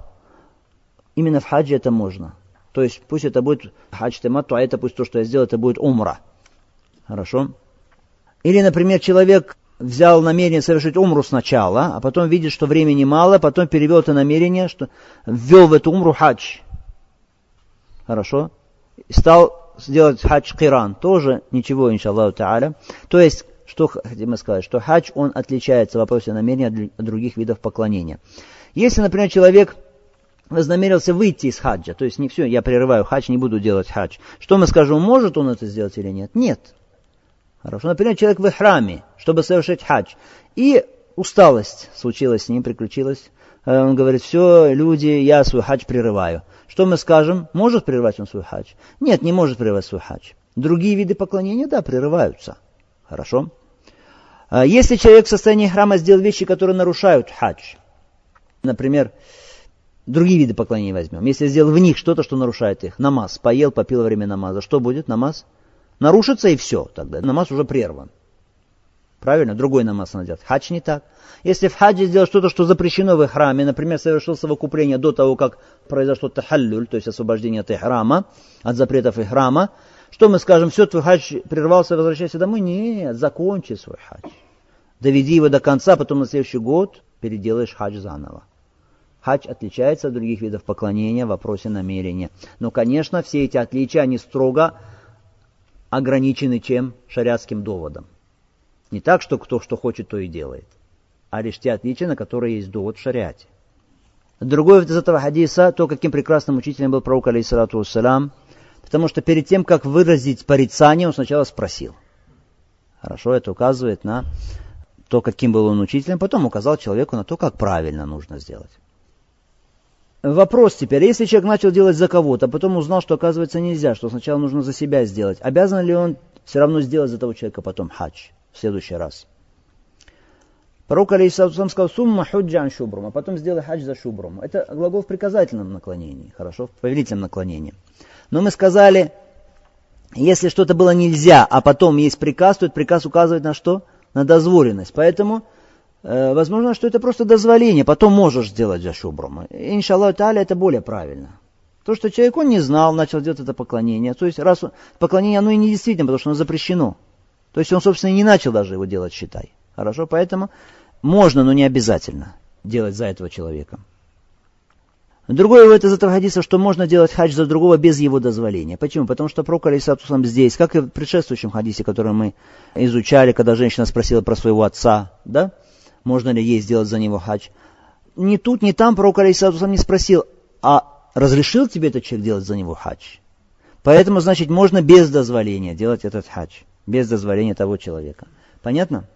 Именно в хаджи это можно. То есть пусть это будет хадж темату, а это пусть то, что я сделал, это будет умра. Хорошо? Или, например, человек взял намерение совершить умру сначала, а потом видит, что времени мало, потом перевел это намерение, что ввел в эту умру хадж. Хорошо? И стал сделать хадж киран. Тоже ничего, иншаллаху та'аля. То есть, что хотим сказать, что хадж, он отличается в вопросе намерения от других видов поклонения. Если, например, человек вознамерился выйти из хаджа, то есть не все, я прерываю хадж, не буду делать хадж. Что мы скажем, может он это сделать или нет? Нет. Хорошо. Например, человек в храме, чтобы совершить хадж. И усталость случилась с ним, приключилась. Э, он говорит, все, люди, я свой хадж прерываю. Что мы скажем? Может прервать он свой хадж? Нет, не может прервать свой хадж. Другие виды поклонения, да, прерываются. Хорошо. А если человек в состоянии храма сделал вещи, которые нарушают хадж, например, другие виды поклонения возьмем. Если сделал в них что-то, что нарушает их, намаз, поел, попил во время намаза, что будет? Намаз нарушится и все тогда. Намаз уже прерван. Правильно? Другой намаз делать. Хадж не так. Если в хаджи сделать что-то, что запрещено в храме, например, совершил совокупление до того, как произошло тахаллюль, то есть освобождение от храма, от запретов храма, что мы скажем, все, твой хадж прервался, возвращайся домой? Нет, закончи свой хадж. Доведи его до конца, потом на следующий год переделаешь хадж заново. Хадж отличается от других видов поклонения в вопросе намерения. Но, конечно, все эти отличия, они строго ограничены чем? Шариатским доводом. Не так, что кто что хочет, то и делает, а лишь те отличия, на которые есть довод в шариате. Другой из этого хадиса, то, каким прекрасным учителем был пророк, алейхиссалату вассалам, потому что перед тем, как выразить порицание, он сначала спросил. Хорошо, это указывает на то, каким был он учителем, потом указал человеку на то, как правильно нужно сделать. Вопрос теперь, если человек начал делать за кого-то, а потом узнал, что оказывается нельзя, что сначала нужно за себя сделать, обязан ли он все равно сделать за того человека потом хадж в следующий раз? Пророк Алейсалам сказал, сумма худжан шубрум, а потом сделай хадж за шубрум. Это глагол в приказательном наклонении, хорошо, в повелительном наклонении. Но мы сказали, если что-то было нельзя, а потом есть приказ, то этот приказ указывает на что? На дозволенность. Поэтому возможно, что это просто дозволение, потом можешь сделать за шубром. Иншаллах та'аля это более правильно. То, что человек, он не знал, начал делать это поклонение. То есть, раз он, поклонение, оно и не действительно, потому что оно запрещено. То есть, он, собственно, и не начал даже его делать, считай. Хорошо, поэтому можно, но не обязательно делать за этого человека. Вывод из этого хадиса, что можно делать хадж за другого без его дозволения. Почему? Потому что пророк Алисатусам здесь, как и в предшествующем хадисе, который мы изучали, когда женщина спросила про своего отца, да, можно ли ей сделать за него хадж. Ни тут, ни там пророк Алисатусам не спросил, а разрешил тебе этот человек делать за него хадж? Поэтому, значит, можно без дозволения делать этот хадж, без дозволения того человека. Понятно?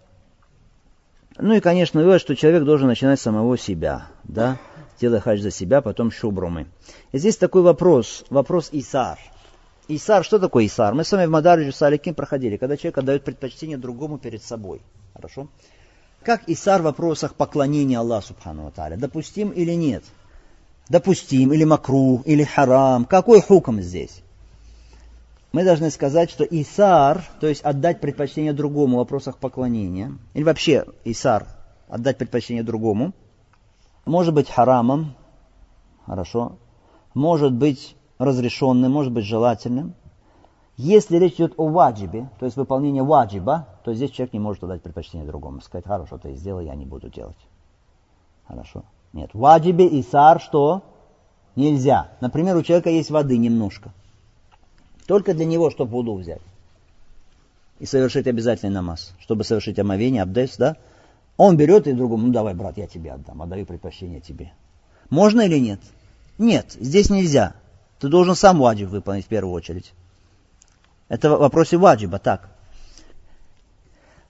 Ну и, конечно, вывод, что человек должен начинать с самого себя, да, делая хадж за себя, потом шубрумы. И здесь такой вопрос, вопрос Исар. Исар, что такое Исар? Мы с вами в Мадариджу Саликим проходили, когда человек отдает предпочтение другому перед собой. Хорошо? Как Исар в вопросах поклонения Аллаху Субхану Аталя? Допустим или нет? Допустим, или макрух, или харам. Какой хуком здесь? Мы должны сказать, что Исар, то есть отдать предпочтение другому в вопросах поклонения, или вообще Исар, отдать предпочтение другому – может быть харамом, хорошо, может быть разрешенным, может быть желательным. Если речь идет о ваджибе, то есть выполнение ваджиба, то здесь человек не может дать предпочтение другому. Сказать, хорошо, ты сделай, я не буду делать. Хорошо. Нет, ваджибе и сар что? Нельзя. Например, у человека есть воды немножко. Только для него, чтобы воду взять. И совершить обязательный намаз. Чтобы совершить омовение, абдес, да? Он берет и другому, ну давай, брат, я тебе отдам, отдаю предпочтение тебе. Можно или нет? Нет, здесь нельзя. Ты должен сам ваджиб выполнить в первую очередь. Это в вопросе ваджиба, так.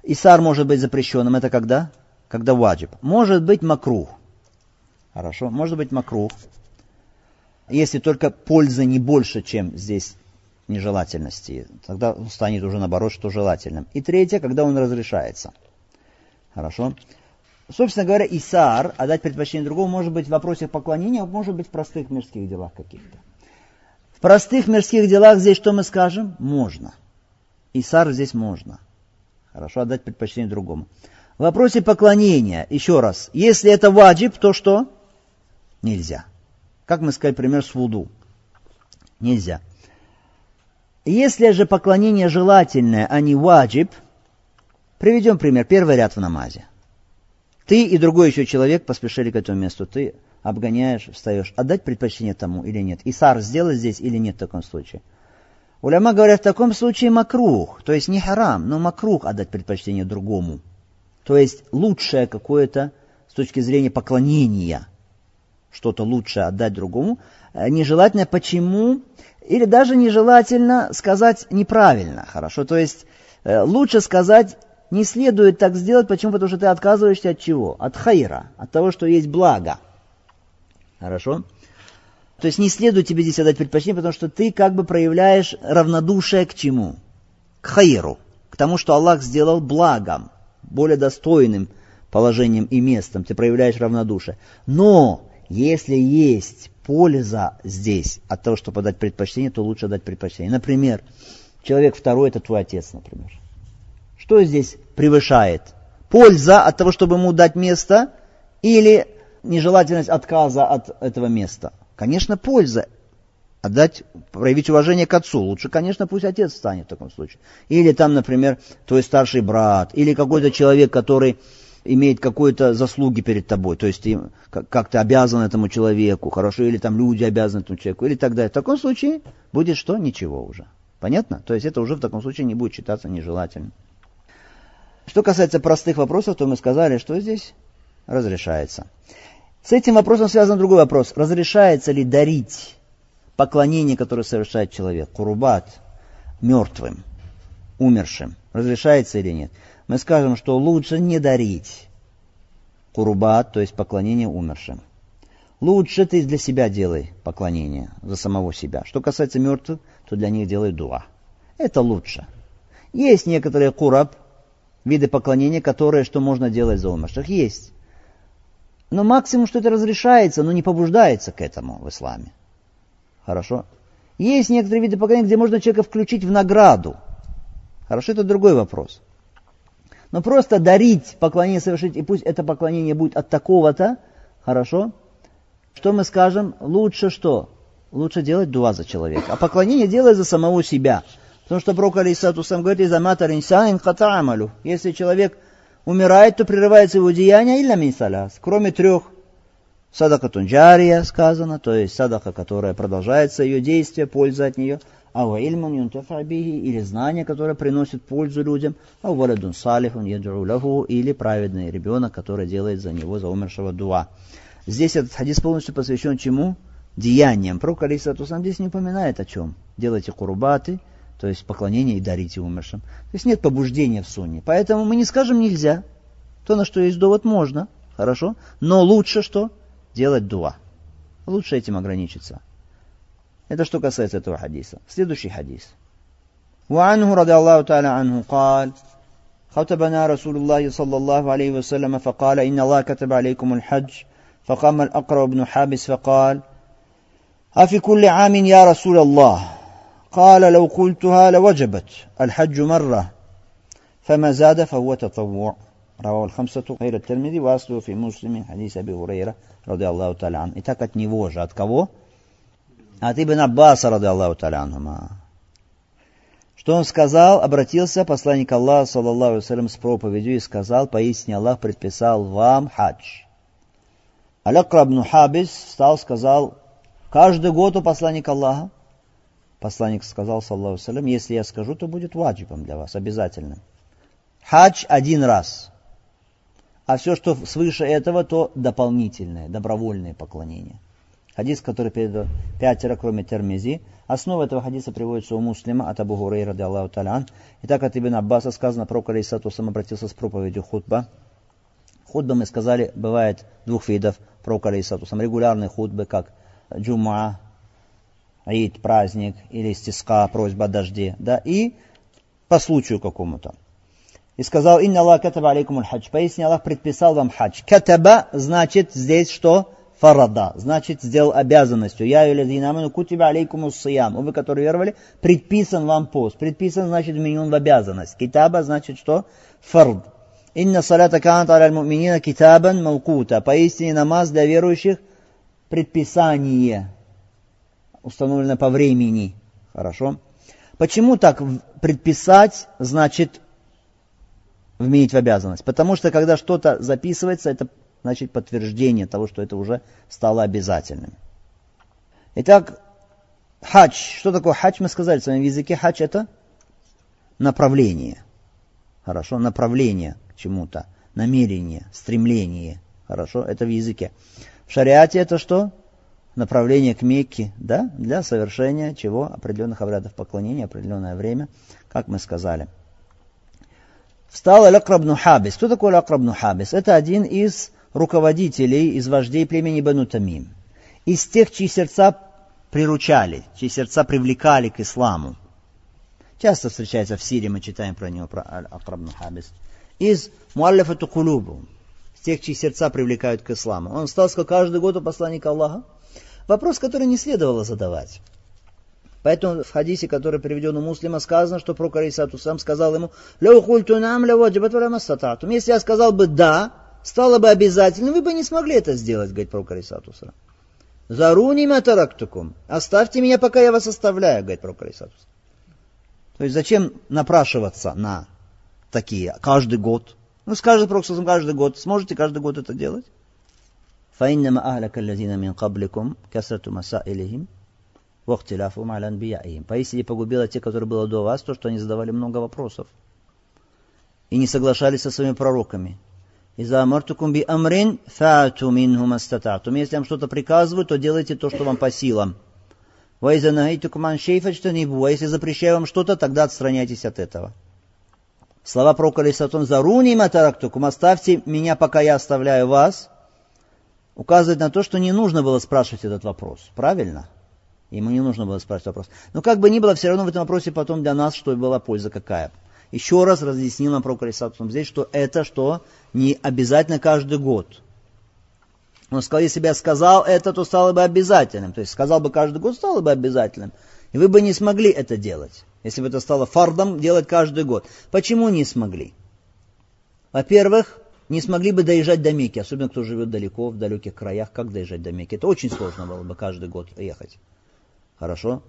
Исар может быть запрещенным, это когда? Когда ваджиб. Может быть макрух. Хорошо, может быть макрух. Если только польза не больше, чем здесь нежелательности, тогда станет уже наоборот, что желательным. И третье, когда он разрешается – Хорошо. Собственно говоря, Исаар, отдать предпочтение другому, может быть в вопросе поклонения, может быть в простых мирских делах каких-то. В простых мирских делах здесь что мы скажем? Можно. Исар здесь можно. Хорошо, отдать предпочтение другому. В вопросе поклонения, еще раз, если это ваджиб, то что? Нельзя. Как мы сказали, пример с вуду. Нельзя. Если же поклонение желательное, а не ваджиб – Приведем пример. Первый ряд в намазе. Ты и другой еще человек поспешили к этому месту. Ты обгоняешь, встаешь. Отдать предпочтение тому или нет? Исар сделать здесь или нет в таком случае? Уляма говорят, в таком случае макрух, то есть не харам, но макрух отдать предпочтение другому. То есть лучшее какое-то с точки зрения поклонения, что-то лучшее отдать другому, э, нежелательно почему, или даже нежелательно сказать неправильно, хорошо, то есть э, лучше сказать не следует так сделать. Почему? Потому что ты отказываешься от чего? От хайра, от того, что есть благо. Хорошо? То есть не следует тебе здесь отдать предпочтение, потому что ты как бы проявляешь равнодушие к чему? К хайру, к тому, что Аллах сделал благом, более достойным положением и местом. Ты проявляешь равнодушие. Но если есть польза здесь от того, чтобы дать предпочтение, то лучше дать предпочтение. Например, человек второй – это твой отец, например. Что здесь превышает? Польза от того, чтобы ему дать место, или нежелательность отказа от этого места? Конечно, польза. Отдать, проявить уважение к отцу. Лучше, конечно, пусть отец станет в таком случае. Или там, например, твой старший брат, или какой-то человек, который имеет какие-то заслуги перед тобой, то есть ты как то обязан этому человеку, хорошо, или там люди обязаны этому человеку, или так далее. В таком случае будет что? Ничего уже. Понятно? То есть это уже в таком случае не будет считаться нежелательным. Что касается простых вопросов, то мы сказали, что здесь разрешается. С этим вопросом связан другой вопрос. Разрешается ли дарить поклонение, которое совершает человек, курубат, мертвым, умершим? Разрешается или нет? Мы скажем, что лучше не дарить курубат, то есть поклонение умершим. Лучше ты для себя делай поклонение, за самого себя. Что касается мертвых, то для них делай дуа. Это лучше. Есть некоторые кураб, виды поклонения, которые, что можно делать за умерших, есть. Но максимум, что это разрешается, но не побуждается к этому в исламе. Хорошо? Есть некоторые виды поклонения, где можно человека включить в награду. Хорошо, это другой вопрос. Но просто дарить поклонение совершить, и пусть это поклонение будет от такого-то, хорошо? Что мы скажем? Лучше что? лучше делать дуа за человека. А поклонение делай за самого себя. Потому что Пророк Алисату сам говорит. Если человек умирает, то прерывается его деяние или минсалас. Кроме трех. Садака тунджария сказано, то есть садака, которая продолжается ее действие, польза от нее. Ау ильман юнтафабихи, или знание, которое приносит пользу людям. Ау валадун салихун ядру лаху, или праведный ребенок, который делает за него, за умершего дуа. Здесь этот хадис полностью посвящен чему? Деяниям. Пророк Алисату сам здесь не упоминает о чем. Делайте курубаты, то есть поклонение и дарите умершим. То есть нет побуждения в сунне. Поэтому мы не скажем нельзя. То, на что есть довод, можно. Хорошо. Но лучше что? Делать дуа. Лучше этим ограничиться. Это что касается этого хадиса. Следующий хадис. وعنه رضي الله تعالى عنه قال خطبنا رسول الله صلى الله عليه وسلم فقال إن الله كتب عليكم الحج فقام الأقرأ بن حابس فقال أفي كل عام يا رسول الله قال لو قلتها لوجبت الحج مرة فما زاد فهو تطوع رواه الخمسة غير الترمذي وأصله في مسلم حديث أبي هريرة رضي الله تعالى عنه Итак, от него же, от кого? От Ибн Аббаса, رضي الله تعالى عنهما. Что он сказал? Обратился посланник Аллаха, саллаллаху алейhi с проповедью и сказал, поистине Аллах предписал вам хадж. Алякра ибн Хабис встал, сказал, каждый год у посланника Аллаха, Посланник сказал, саллаху салям, если я скажу, то будет ваджибом для вас, обязательно. Хадж один раз. А все, что свыше этого, то дополнительное, добровольное поклонение. Хадис, который передал пятеро, кроме Термизи. Основа этого хадиса приводится у муслима от Абу Хурейра, ради Аллаху талян. Итак, от Ибн Аббаса сказано, про Алейсату сам обратился с проповедью худба. Худба, мы сказали, бывает двух видов. Пророк Алейсату сам регулярные худбы, как джума, Аид, праздник, или стиска, просьба о дожде, да, и по случаю какому-то. И сказал, инна Аллах катаба алейкум хадж. Поясни, Аллах предписал вам хадж. Катаба значит здесь что? Фарада. Значит, сделал обязанностью. Я юлядина аману кутиба алейкум сиям. Вы, которые веровали, предписан вам пост. Предписан значит вменен в обязанность. Китаба значит что? Фард. Инна салята канат аля муминина китабан маукута. Поистине намаз для верующих предписание установлено по времени. Хорошо? Почему так предписать значит вменить в обязанность? Потому что когда что-то записывается, это значит подтверждение того, что это уже стало обязательным. Итак, хадж. Что такое хадж? Мы сказали в своем языке. Хадж это направление. Хорошо? Направление к чему-то. Намерение, стремление. Хорошо? Это в языке. В шариате это что? Направление к Мекке, да, для совершения чего? Определенных обрядов поклонения, определенное время, как мы сказали. Встал Алякрабну Хабис. Кто такой Алякрабну Хабис? Это один из руководителей, из вождей племени Бану Тамим. Из тех, чьи сердца приручали, чьи сердца привлекали к исламу. Часто встречается в Сирии, мы читаем про него, про Акрабну Хабис. Из Муаллифату Кулубу, тех, чьи сердца привлекают к исламу. Он стал каждый год у посланника Аллаха Вопрос, который не следовало задавать. Поэтому в хадисе, который приведен у муслима, сказано, что про Карисату сам сказал ему, Если я сказал бы «да», стало бы обязательным, вы бы не смогли это сделать, говорит про Карисату сам. Заруни матарактукум. Оставьте меня, пока я вас оставляю, говорит про Карисату То есть зачем напрашиваться на такие каждый год? Ну, скажет Проксусом каждый год. Сможете каждый год это делать? فإنما أهلك الذين من قبلكم كثرة مسائلهم واختلافهم على أنبيائهم. Поистине погубило те, которые было до вас, то, что они задавали много вопросов и не соглашались со своими пророками. «Иза амартукум би амрин фату минху мастататум». Если вам что-то приказывают, то делайте то, что вам по силам. «Вайза нагайтукум ан шейфачтанибу». А если запрещаю вам что-то, тогда отстраняйтесь от этого. Слова пророка Алисатон «Заруни матарактукум». Оставьте меня, пока я оставляю вас – указывает на то, что не нужно было спрашивать этот вопрос. Правильно? Ему не нужно было спрашивать вопрос. Но как бы ни было, все равно в этом вопросе потом для нас, что была польза какая. Еще раз разъяснил нам про Колесатум здесь, что это что не обязательно каждый год. Он сказал, если бы я сказал это, то стало бы обязательным. То есть сказал бы каждый год, стало бы обязательным. И вы бы не смогли это делать, если бы это стало фардом делать каждый год. Почему не смогли? Во-первых, не смогли бы доезжать до Мекки, особенно кто живет далеко, в далеких краях, как доезжать до Мекки. Это очень сложно было бы каждый год ехать. Хорошо?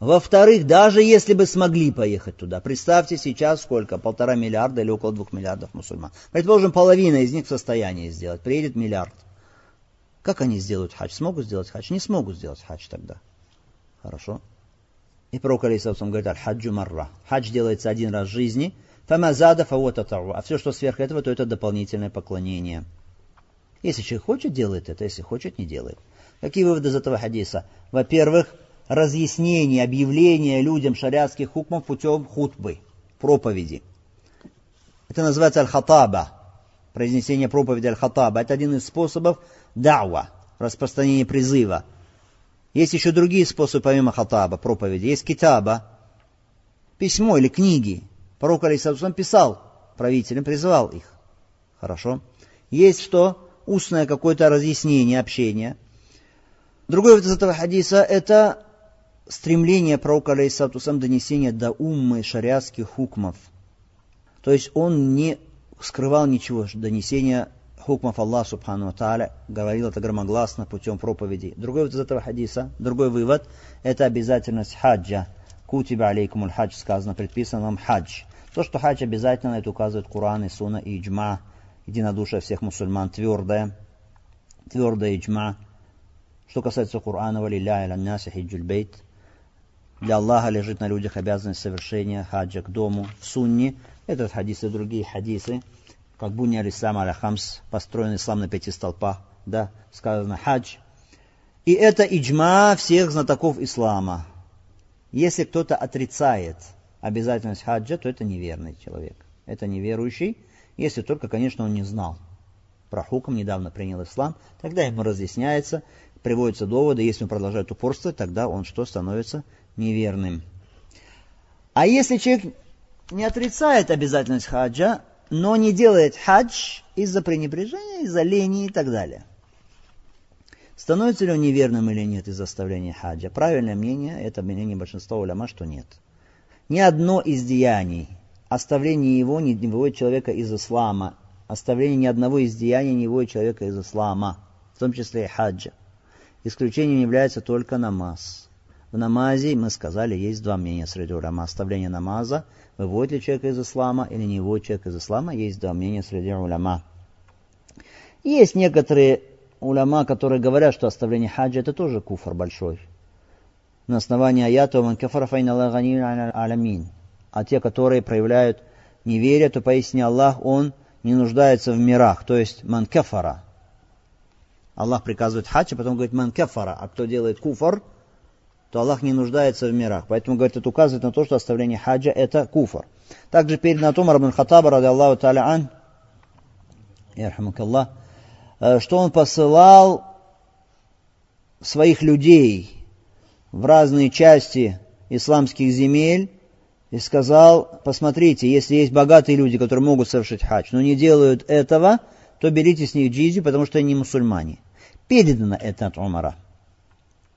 Во-вторых, даже если бы смогли поехать туда, представьте сейчас сколько, полтора миллиарда или около двух миллиардов мусульман. Предположим, половина из них в состоянии сделать, приедет миллиард. Как они сделают хадж? Смогут сделать хадж? Не смогут сделать хадж тогда. Хорошо? И пророк Алисаусам говорит, аль-хаджу марра. Хадж делается один раз в жизни, фамазада фавотатару. А все, что сверх этого, то это дополнительное поклонение. Если человек хочет, делает это, если хочет, не делает. Какие выводы из этого хадиса? Во-первых, разъяснение, объявление людям шариатских хукмов путем хутбы, проповеди. Это называется аль-хатаба, произнесение проповеди аль-хатаба. Это один из способов дауа, распространения призыва. Есть еще другие способы, помимо хатаба, проповеди. Есть китаба, письмо или книги. Пророк Алисаусам писал правителям, призывал их. Хорошо. Есть что? Устное какое-то разъяснение, общение. Другой вид из этого хадиса – это стремление пророка, алейхиссатусам, донесения до уммы шариатских хукмов. То есть он не скрывал ничего, донесения хукмов Аллаха Субхану Тааля, говорил это громогласно путем проповеди. Другой вывод из этого хадиса, другой вывод, это обязательность хаджа. Кутиба алейкумуль хадж сказано, предписан вам хадж. То, что хадж обязательно, это указывает Куран и Суна и Иджма, единодушие всех мусульман, твердое, твердое Иджма. Что касается Корана, валилля иля наси хиджуль бейт, для Аллаха лежит на людях обязанность совершения хаджа к дому. В сунне, этот хадис и другие хадисы, как буни алислам аля хамс, построен ислам на пяти столпах, да, сказано хадж. И это иджма всех знатоков ислама. Если кто-то отрицает обязательность хаджа, то это неверный человек. Это неверующий, если только, конечно, он не знал про хуком, недавно принял ислам, тогда ему разъясняется, приводятся доводы, если он продолжает упорствовать, тогда он что становится неверным. А если человек не отрицает обязательность хаджа, но не делает хадж из-за пренебрежения, из-за лени и так далее. Становится ли он неверным или нет из-за оставления хаджа? Правильное мнение, это мнение большинства уляма, что нет. Ни одно из деяний, оставление его не выводит человека из ислама. Оставление ни одного из деяний не выводит человека из ислама, в том числе и хаджа. Исключением является только намаз. В намазе, мы сказали, есть два мнения среди уляма. Оставление намаза, выводит ли человека из ислама или не выводит человека из ислама, есть два мнения среди уляма. Есть некоторые уляма, которые говорят, что оставление хаджа это тоже куфр большой. На основании аята «Ман кафара аламин». А те, которые проявляют неверие, то поясни Аллах, Он не нуждается в мирах. То есть «Ман кафара». Аллах приказывает хадж, а потом говорит «Ман кафара». А кто делает куфр – то Аллах не нуждается в мирах. Поэтому, говорит, это указывает на то, что оставление хаджа это куфр. Также передано от Умара бин Хаттаба, ради Аллаху та'аля ан, э, что он посылал своих людей в разные части исламских земель и сказал, посмотрите, если есть богатые люди, которые могут совершить хадж, но не делают этого, то берите с них джизию, потому что они мусульмане. Передано это от Умара.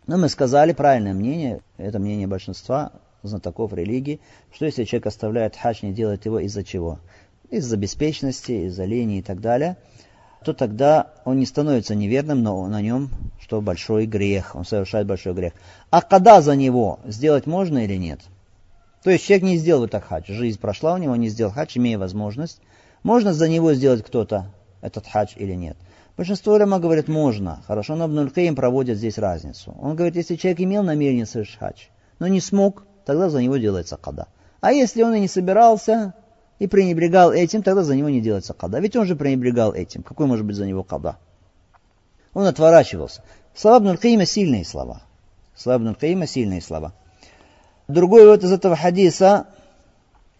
Но мы сказали правильное мнение, это мнение большинства знатоков религии, что если человек оставляет хадж, не делает его из-за чего? Из-за беспечности, из-за лени и так далее, то тогда он не становится неверным, но на нем что большой грех, он совершает большой грех. А когда за него сделать можно или нет? То есть человек не сделал это хадж, жизнь прошла у него, не сделал хадж, имея возможность. Можно за него сделать кто-то этот хадж или нет? Большинство уляма говорят, можно. Хорошо, но Абнуль проводит здесь разницу. Он говорит, если человек имел намерение совершить хадж, но не смог, тогда за него делается када. А если он и не собирался, и пренебрегал этим, тогда за него не делается када. Ведь он же пренебрегал этим. Какой может быть за него када? Он отворачивался. Слова Абнуль сильные слова. Слова Абнуль сильные слова. Другой вот из этого хадиса,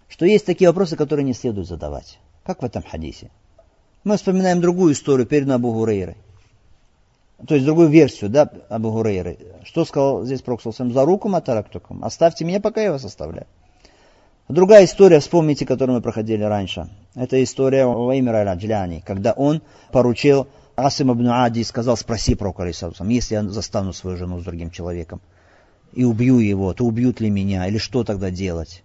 что есть такие вопросы, которые не следует задавать. Как в этом хадисе? Мы вспоминаем другую историю, перед Абу Гурейрой. То есть другую версию, да, Абу Гурейры. Что сказал здесь Проксусам? За руку матарактукам. Оставьте меня, пока я вас оставляю. Другая история, вспомните, которую мы проходили раньше. Это история Ваймира Раджляни, когда он поручил Асим ибн Ади и сказал, спроси пророка, если я застану свою жену с другим человеком и убью его, то убьют ли меня, или что тогда делать?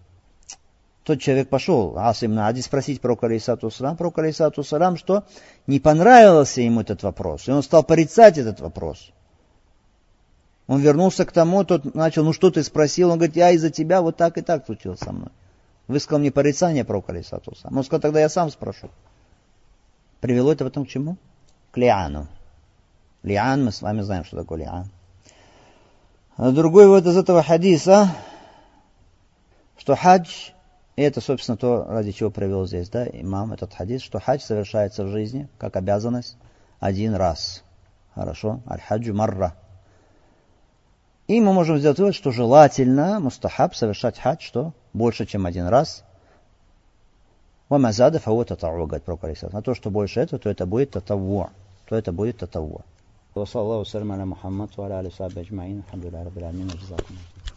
Тот человек пошел, Асим Нади, спросить про Алейсату Салам, про Алейсату Салам, что не понравился ему этот вопрос. И он стал порицать этот вопрос. Он вернулся к тому, тот начал, ну что ты спросил? Он говорит, я из-за тебя вот так и так случилось со мной. Высказал мне порицание про Алисату Он сказал, тогда я сам спрошу. Привело это потом к чему? К лиану. Лиан, мы с вами знаем, что такое лиан. А другой вот из этого хадиса, что хадж, и это, собственно, то, ради чего провел здесь, да, имам, этот хадис, что хадж совершается в жизни, как обязанность, один раз. Хорошо? Аль-хаджу марра. И мы можем сделать вывод, что желательно, мустахаб, совершать хадж, что больше, чем один раз. Вамазада фау татаву, говорит про На то, что больше этого, то это будет татаву. То это будет татаву. وصلى الله وسلم على محمد وعلى اله وصحبه اجمعين الحمد لله رب العالمين وجزاكم الله